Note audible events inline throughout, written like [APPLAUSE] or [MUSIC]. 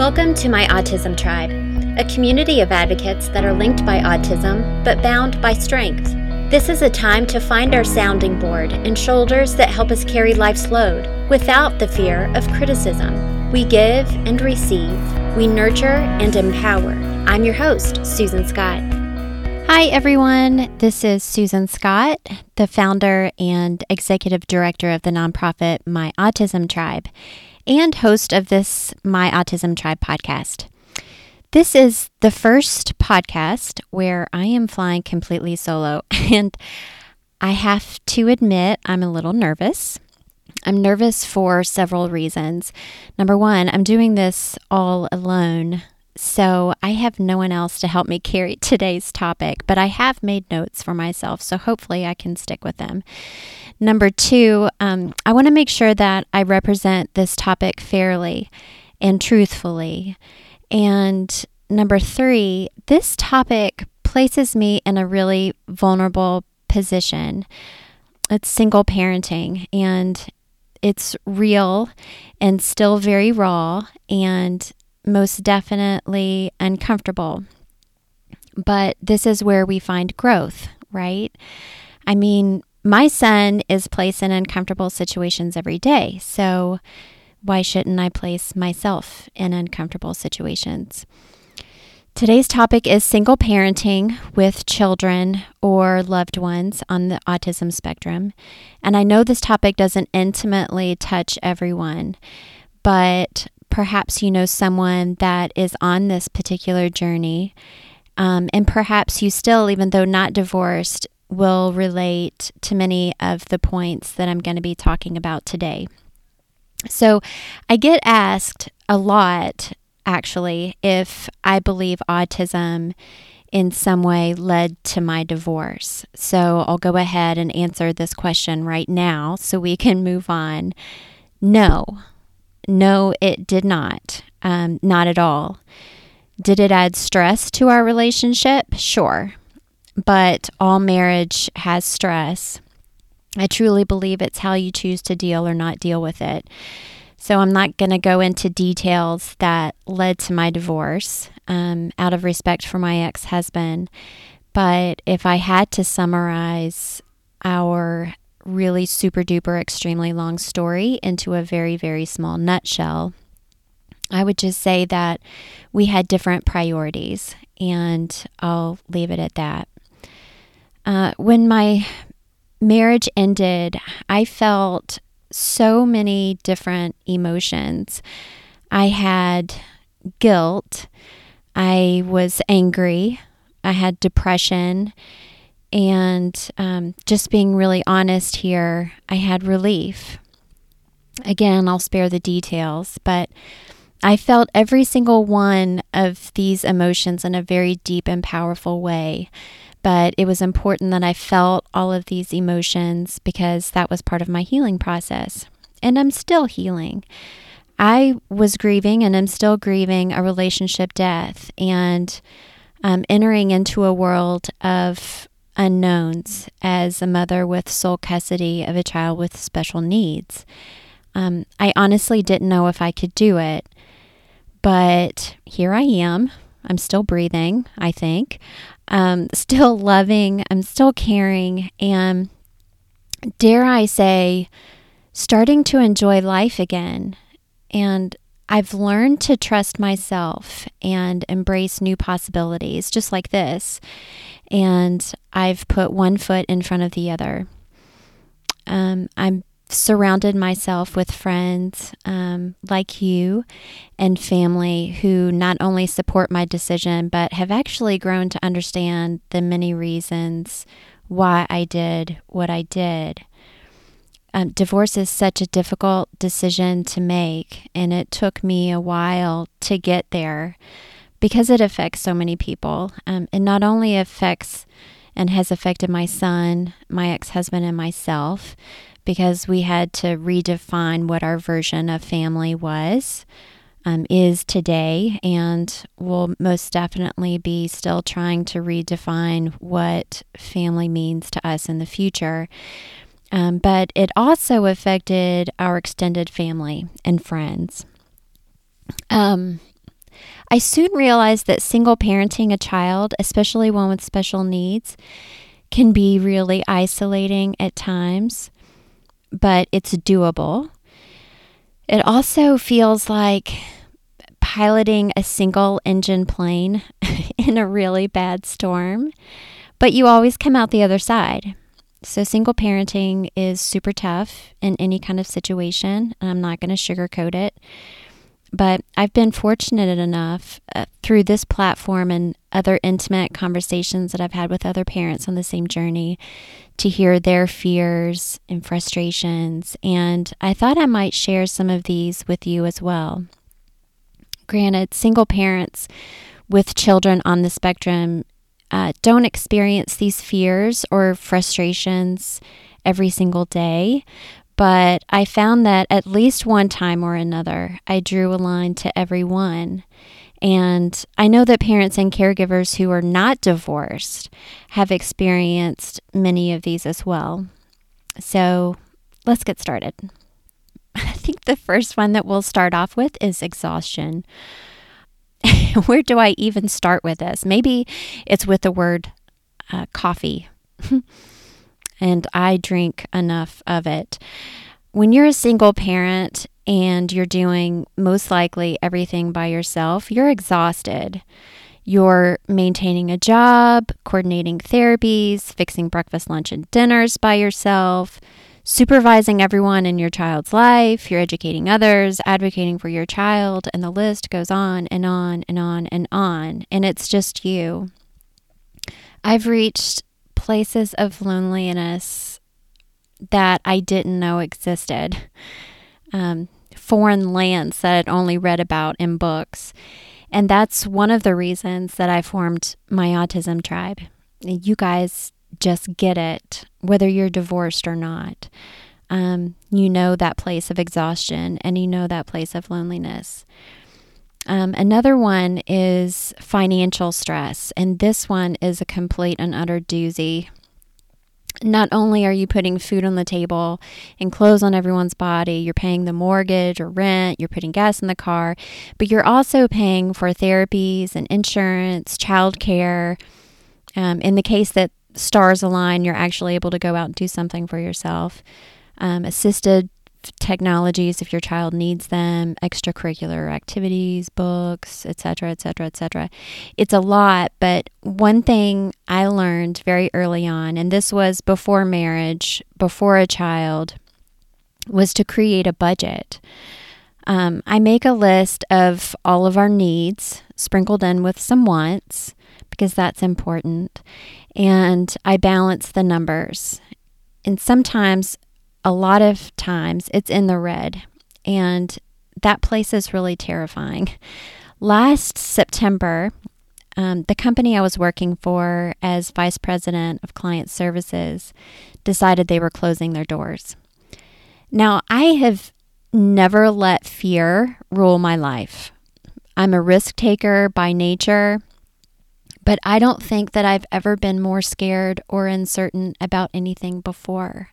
Welcome to my Autism Tribe, a community of advocates that are linked by autism but bound by strength. This is a time to find our sounding board and shoulders that help us carry life's load without the fear of criticism. We give and receive, we nurture and empower. I'm your host, Susan Scott. Hi, everyone. This is Susan Scott, the founder and executive director of the nonprofit My Autism Tribe and host of this My Autism Tribe podcast. This is the first podcast where I am flying completely solo, [LAUGHS] and I have to admit I'm a little nervous. I'm nervous for several reasons. Number one, I'm doing this all alone. So I have no one else to help me carry [LAUGHS] today's topic, but I have made notes for myself, so hopefully I can stick with them. Number two, um, I want to make sure that I represent this topic fairly and truthfully. And number three, this topic places me in a really vulnerable position. It's single parenting, and it's real and still very raw. And most definitely uncomfortable. But this is where we find growth, right? I mean, my son is placed in uncomfortable situations every day. So why shouldn't I place myself in uncomfortable situations? Today's topic is single parenting with children or loved ones on the autism spectrum. And I know this topic doesn't intimately touch everyone, but perhaps you know someone that is on this particular journey. Um, and perhaps you still, even though not divorced, will relate to many of the points that I'm going to be talking about today. So I get asked a lot, actually, if I believe autism in some way led to my divorce. So I'll go ahead and answer this question right now so we can move on. No, no, it did not. Um, not at all. Did it add stress to our relationship? Sure. But all marriage has stress. I truly believe it's how you choose to deal or not deal with it. So I'm not going to go into details that led to my divorce um, out of respect for my ex husband. But if I had to summarize our really super duper, extremely long story into a very, very small nutshell, I would just say that we had different priorities, and I'll leave it at that. Uh, when my marriage ended, I felt so many different emotions. I had guilt, I was angry, I had depression, and um, just being really honest here, I had relief. Again, I'll spare the details, but I felt every single one of these emotions in a very deep and powerful way. But it was important that I felt all of these emotions because that was part of my healing process. And I'm still healing. I was grieving and I'm still grieving a relationship death and um, entering into a world of unknowns as a mother with sole custody of a child with special needs. Um, I honestly didn't know if I could do it, but here I am. I'm still breathing, I think. Um, [LAUGHS] still loving, I'm still caring, and dare I say, starting to enjoy life again. And I've learned to trust myself and embrace new possibilities, just like this. And I've put one foot in front of the other. Um, I'm surrounded myself with friends um, like you and family who not only support my decision, but have actually grown to understand the many reasons why I did what I did um, divorce is such a difficult decision to make, and it took me a while to get there because it affects so many people. Um, it not only affects and has affected my son, my ex husband, and myself because we had to redefine what our version of family was. Um, is today, and will most definitely be still trying to redefine what family means to us in the future. Um, but it also affected our extended family and friends. Um, I soon realized that single parenting a child, especially one with special needs, can be really isolating at times, but it's doable. It also feels like piloting a single engine plane [LAUGHS] in a really bad storm, but you always come out the other side. So, single parenting is super tough in any kind of situation. And I'm not going to sugarcoat it. But I've been fortunate enough uh, through this platform and other intimate conversations that I've had with other parents on the same journey to hear their fears and frustrations. And I thought I might share some of these with you as well. Granted, single parents with children on the spectrum uh, don't experience these fears or frustrations every single day, but I found that at least one time or another, I drew a line to everyone. And I know that parents and caregivers who are not divorced have experienced many of these as well. So let's get started. [LAUGHS] I think the first one that we'll start off with is exhaustion. [LAUGHS] Where do I even start with this? Maybe it's with the word uh, coffee. [LAUGHS] and I drink enough of it. When you're a single parent and you're doing most likely everything by yourself, you're exhausted. You're maintaining a job, coordinating therapies, fixing breakfast, lunch, and dinners by yourself, supervising everyone in your child's life, you're educating others, advocating for your child, and the list goes on and on and on and on. And it's just you. I've reached places of loneliness that I didn't know existed, um, foreign lands that I'd only read about in books. And that's one of the reasons that I formed my autism tribe. You guys just get it, whether you're divorced or not. Um, you know that place of exhaustion and you know that place of loneliness. Um, another one is financial stress, and this one is a complete and utter doozy. Not only are you putting food on the table and clothes on everyone's body, you're paying the mortgage or rent, you're putting gas in the car, but you're also paying for therapies and insurance, childcare. Um, in the case that stars align, you're actually able to go out and do something for yourself. Um, assisted technologies if your child needs them, extracurricular activities, books, etc., etc., etc. It's a lot, but one thing I learned very early on, and this was before marriage, before a child, was to create a budget. Um, I make a list of all of our needs, sprinkled in with some wants, because that's important, and I balance the numbers. And sometimes a lot of times it's in the red, and that place is really terrifying. [LAUGHS] Last September, um, the company I was working for as vice president of client services decided they were closing their doors. Now, I have never let fear rule my life. I'm a risk taker by nature, but I don't think that I've ever been more scared or uncertain about anything before.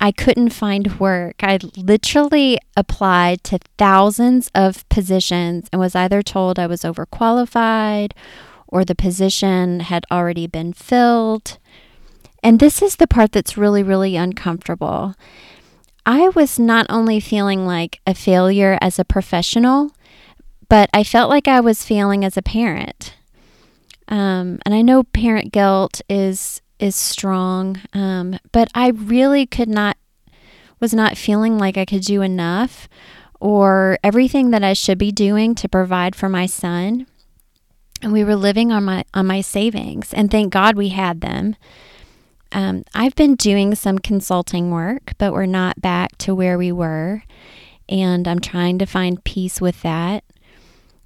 I couldn't find work. I literally applied to thousands of positions and was either told I was overqualified or the position had already been filled. And this is the part that's really, really uncomfortable. I was not only feeling like a failure as a professional, but I felt like I was failing as a parent. Um, and I know parent guilt is is strong. Um, but I really could not, was not feeling like I could do enough or everything that I should be doing to provide for my son. And we were living on my on my savings, and thank God we had them. Um, I've been doing some consulting work, but we're not back to where we were, and I'm trying to find peace with that.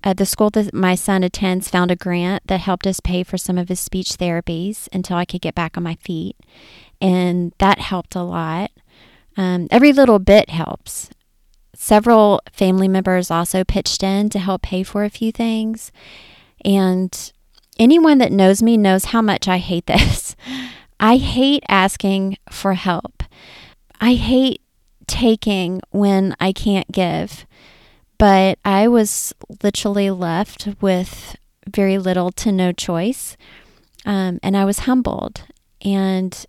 Uh, the school that my son attends found a grant that helped us pay for some of his speech therapies until I could get back on my feet. And that helped a lot. Um, every little bit helps. Several family members also pitched in to help pay for a few things. And anyone that knows me knows how much I hate [LAUGHS] this. I hate asking for help. I hate taking when I can't give. But I was literally left with very little to no choice. Um, and I was humbled. And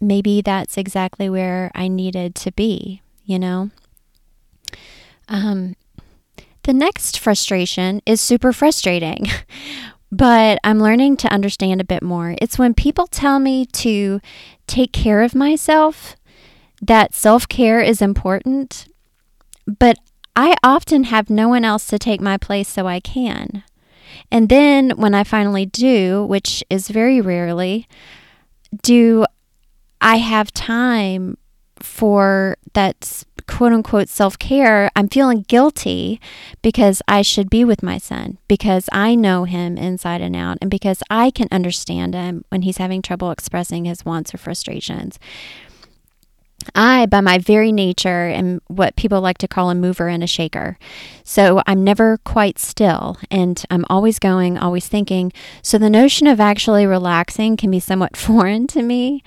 maybe that's exactly where I needed to be, you know? Um, the next frustration is super frustrating, [LAUGHS] but I'm learning to understand a bit more. It's when people tell me to take care of myself, that self care is important, but I often have no one else to take my place so I can. And then when I finally do, which is very rarely, do I have time for that quote unquote self care, I'm feeling guilty because I should be with my son, because I know him inside and out, and because I can understand him when he's having trouble expressing his wants or frustrations. I, by my very nature, am what people like to call a mover and a shaker. So I'm never quite still and I'm always going, always thinking. So the notion of actually relaxing can be somewhat [LAUGHS] foreign to me.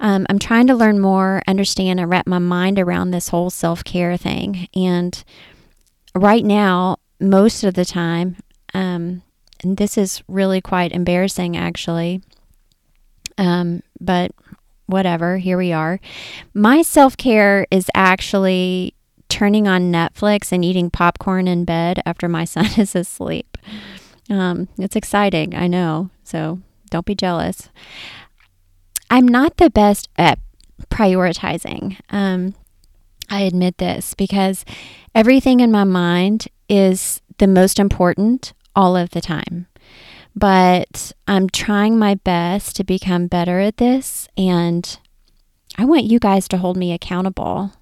Um, I'm trying to learn more, understand, and wrap my mind around this whole self care thing. And right now, most of the time, um, and this is really quite embarrassing actually, um, but whatever, here we are. My self care is actually turning on Netflix and eating popcorn in bed after my [LAUGHS] son is asleep. Um, it's exciting, I know, so don't be jealous. I'm not the best at prioritizing. Um, I admit this because everything in my mind is the most important all of the time. But I'm trying my best to become better at this, and I want you guys to hold me accountable.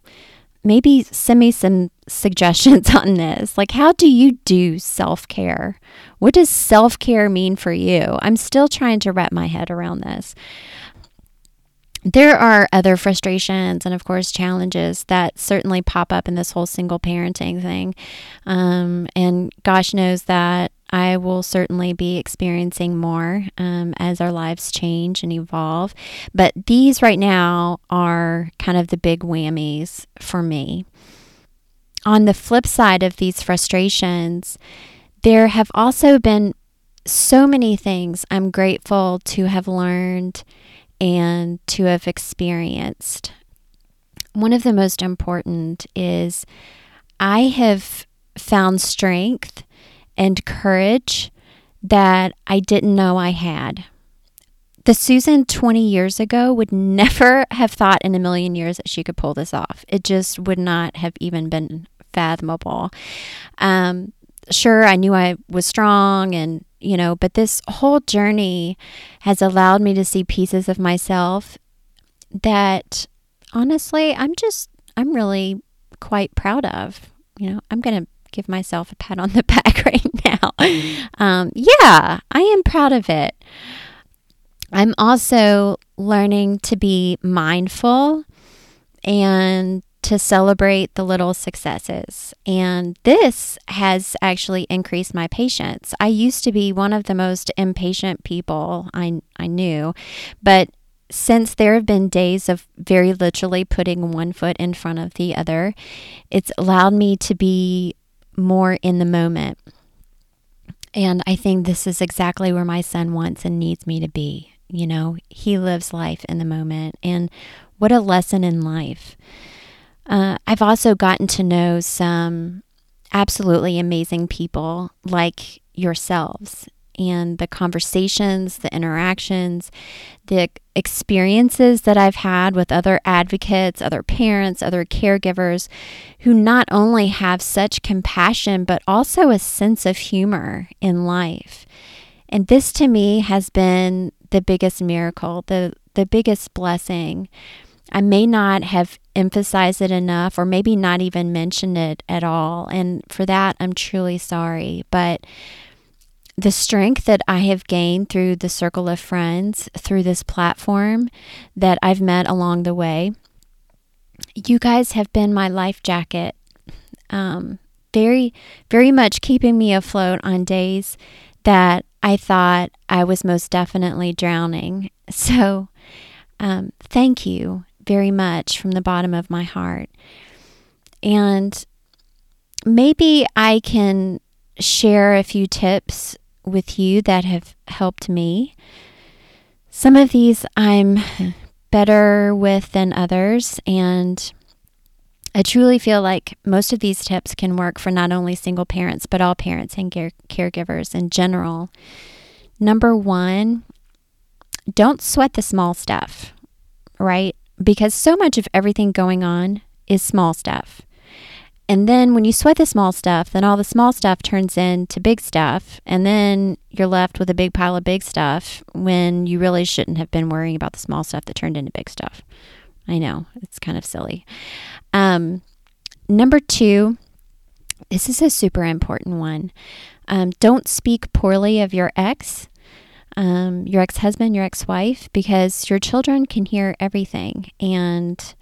Maybe send me some [LAUGHS] suggestions on this. Like, how do you do self care? What does self care mean for you? I'm still trying to wrap my head around this there are other frustrations and, of course, challenges that certainly pop up in this whole single parenting thing. Um, and gosh knows that I will certainly be experiencing more um, as our lives change and evolve. But these right now are kind of the big whammies for me. On the flip side of these frustrations, there have also been so many things I'm grateful to have learned and to have experienced. One of the most important is I have found strength and courage that I didn't know I had. The Susan 20 years ago would [LAUGHS] never have thought in a million years that she could pull this off. It just would not have even been fathomable. Um, sure, I knew I was strong and you know, but this whole journey has allowed me to see pieces of myself that honestly, I'm just, I'm really quite proud of. You know, I'm going to give myself a pat on the [LAUGHS] back right now. Um, yeah, I am proud of it. I'm also learning to be mindful and to celebrate the little successes. And this has actually increased my patience. I used to be one of the most impatient people I, I knew, but since there have been days of very literally putting one foot in front of the other, it's allowed me to be more in the moment. And I think this is exactly where my son wants and needs me to be. You know, he lives life in the moment. And what a lesson in life. Uh, I've also gotten to know some absolutely amazing people like yourselves and the conversations, the interactions, the experiences that I've had with other advocates, other parents, other caregivers who not only have such compassion, but also a sense of humor in life. And this to me has been the biggest miracle, the, the biggest blessing. I may not have emphasized it enough or maybe not even mentioned it at all. And for that, I'm truly sorry. But the strength that I have gained through the circle of friends, through this platform that I've met along the way, you guys have been my life jacket. Um, very, very much keeping me afloat on days that I thought I was most definitely drowning. [LAUGHS] So, um, thank you very much from the bottom of my heart. And maybe I can share a few tips with you that have helped me. Some of these I'm better with than others, and I truly feel like most of these tips can work for not only single parents, but all parents and care- caregivers in general. Number one, don't sweat the small stuff, right? Because so much of everything going on is small stuff. And then when you sweat the small stuff, then all the small stuff turns into big stuff. And then you're left with a big pile of big stuff when you really shouldn't have been worrying about the small stuff that turned into big stuff. I know, it's kind of silly. Um, number two, this is a super important one. Um, don't speak poorly of your ex, um, your ex husband, your ex wife, because your children can hear everything and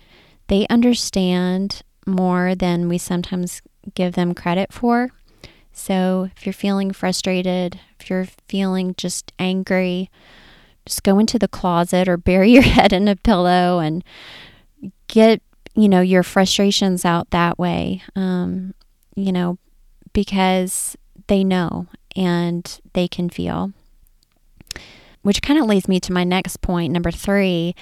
they understand more than we sometimes give them credit for. So if you're feeling frustrated, if you're feeling just angry, just go into the closet or [LAUGHS] bury your head in a pillow and get, you know, your frustrations out that way. Um, you know, because they know and they can feel. Which kind of leads me to my next point, number three.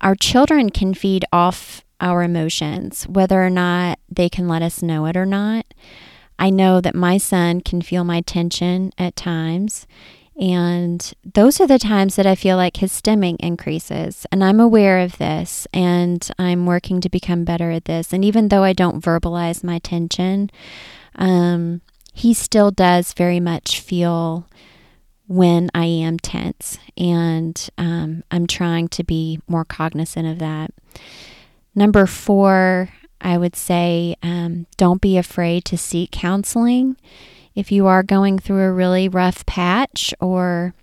Our children can feed off our emotions, whether or not they can let us know it or not. I know that my son can feel my tension at times. And those are the times that I feel like his stimming increases. And I'm aware of this and I'm working to become better at this. And even though I don't verbalize my tension, um, he still does very much feel when I am tense. And um, I'm trying to be more cognizant of that. Number four, I would say um, don't be afraid to seek counseling. If you are going through a really rough patch, or,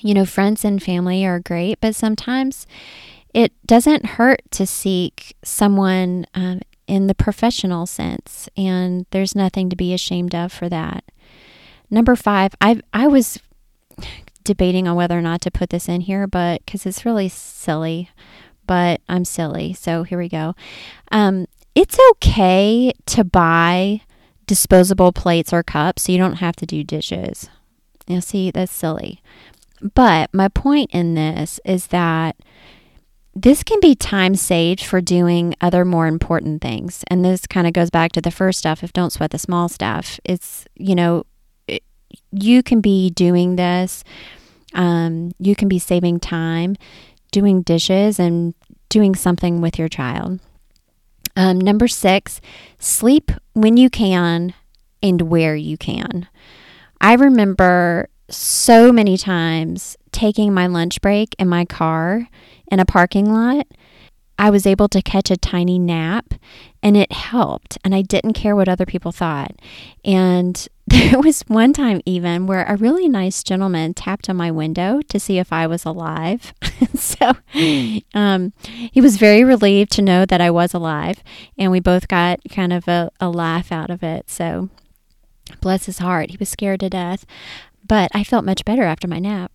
you know, friends and family are great, but sometimes it doesn't hurt to seek someone um, in the professional sense, and there's nothing to be ashamed of for that. Number five, I I was debating on whether or not to put this in here, but because it's really silly but I'm silly. So here we go. Um, it's okay to buy disposable plates or cups so you don't have to do dishes. Now, see, that's silly. But my point in this is that this can be time saved for doing other more important things. And this kind of goes back to the first stuff if don't sweat the small stuff. It's, you know, it, you can be doing this, um, you can be saving time doing dishes and doing something with your child. Um, number six, sleep when you can and where you can. I remember so many times taking my lunch break in my car in a parking lot I was able to catch a tiny nap and it helped. And I didn't care what other people thought. And [LAUGHS] there was one time even where a really nice gentleman tapped on my window to see if I was alive. [LAUGHS] so um, he was very relieved to know that I was alive. And we both got kind of a, a laugh out of it. So bless his heart. He was scared to death. But I felt much better after my nap.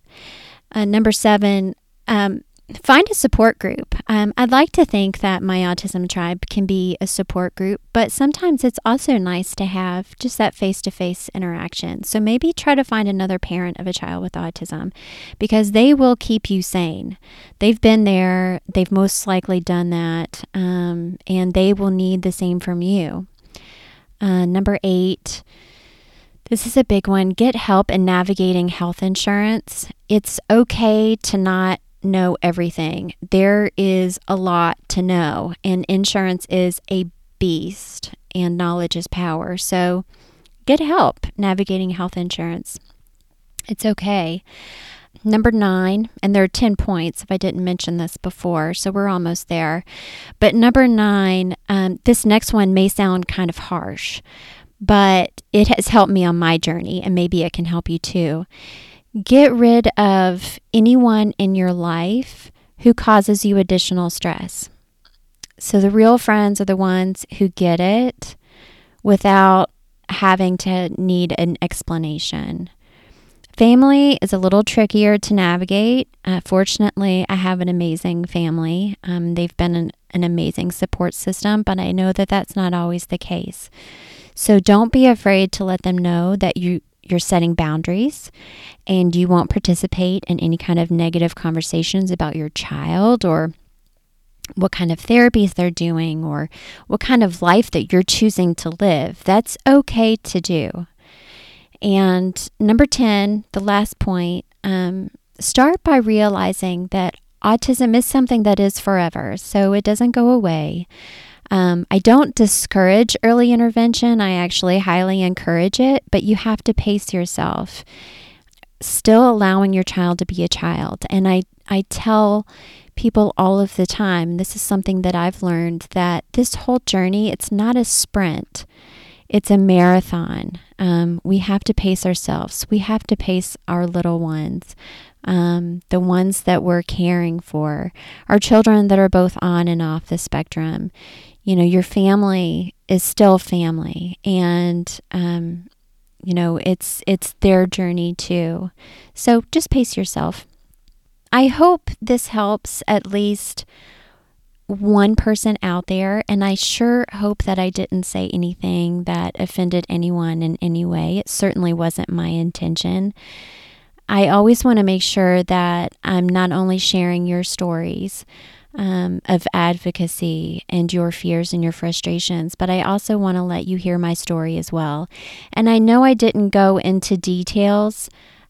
Uh, number seven, um, find a support group. Um, I'd like to think that my autism tribe can be a support group, but sometimes it's also nice to have just that face to face interaction. So maybe try to find another parent of a child with autism because they will keep you sane. They've been there, they've most likely done that, um, and they will need the same from you. Uh, number eight, this is a big one. Get help in navigating health insurance. It's okay to not know everything. There is a lot to know, and insurance is a beast, and knowledge is power. So get help navigating health insurance. It's okay. Number nine, and there are 10 points if I didn't mention this before, so we're almost there. But number nine, um, this next one may sound kind of harsh, but it has helped me on my journey, and maybe it can help you too. Get rid of anyone in your life who causes you additional stress. So, the real friends are the ones who get it without having to need an explanation. Family is a little trickier to navigate. Uh, fortunately, I have an amazing family. Um, they've been an, an amazing support system, but I know that that's not always the case. So don't be afraid to let them know that you you're setting boundaries and you won't participate in any kind of negative conversations about your child or what kind of therapies they're doing or what kind of life that you're choosing to live. That's okay to do. And number 10, the last point, um, start by realizing that autism is something that is forever, so it doesn't go away. Um, I don't discourage early intervention, I actually highly encourage it, but you have to pace yourself, still allowing your child to be a child. And I, I tell people all of the time, this is something that I've learned that this whole journey, it's not a sprint. It's a marathon. Um, we have to pace ourselves. We have to pace our little ones, um, the ones that we're caring for, our children that are both on and off the spectrum. You know, your family is still family, and um, you know it's it's their journey too. So just pace yourself. I hope this helps at least one person out there, and I sure hope that I didn't say anything that offended anyone in any way. It certainly wasn't my intention. I always want to make sure that I'm not only sharing your stories um, of advocacy and your fears and your frustrations, but I also want to let you hear my story as well. And I know I didn't go into details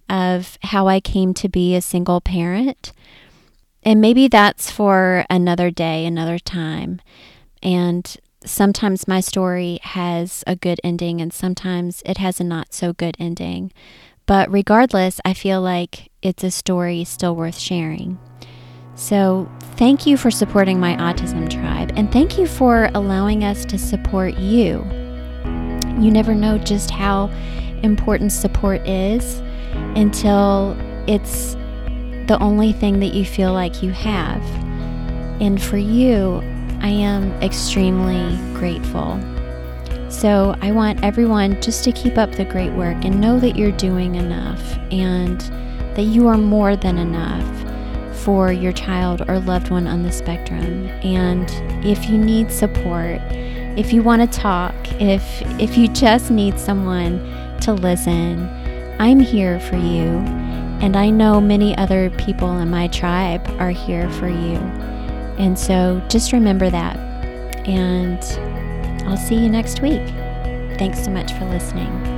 of how I came to be a single parent. And maybe that's for another day, another time. And sometimes my story has a good ending, and sometimes it has a not so good ending. But regardless, I feel like it's a story still worth sharing. So, thank you for supporting my autism tribe, and thank you for allowing us to support you. You never know just how important support is until it's the only thing that you feel like you have. And for you, I am extremely grateful. So I want everyone just to keep up the great work and know that you're doing enough and that you are more than enough for your child or loved one on the spectrum. And if you need support, if you want to talk, if if you just need someone to listen, I'm here for you. And I know many other people in my tribe are here for you. And so just remember that. And I'll see you next week. Thanks so much for listening.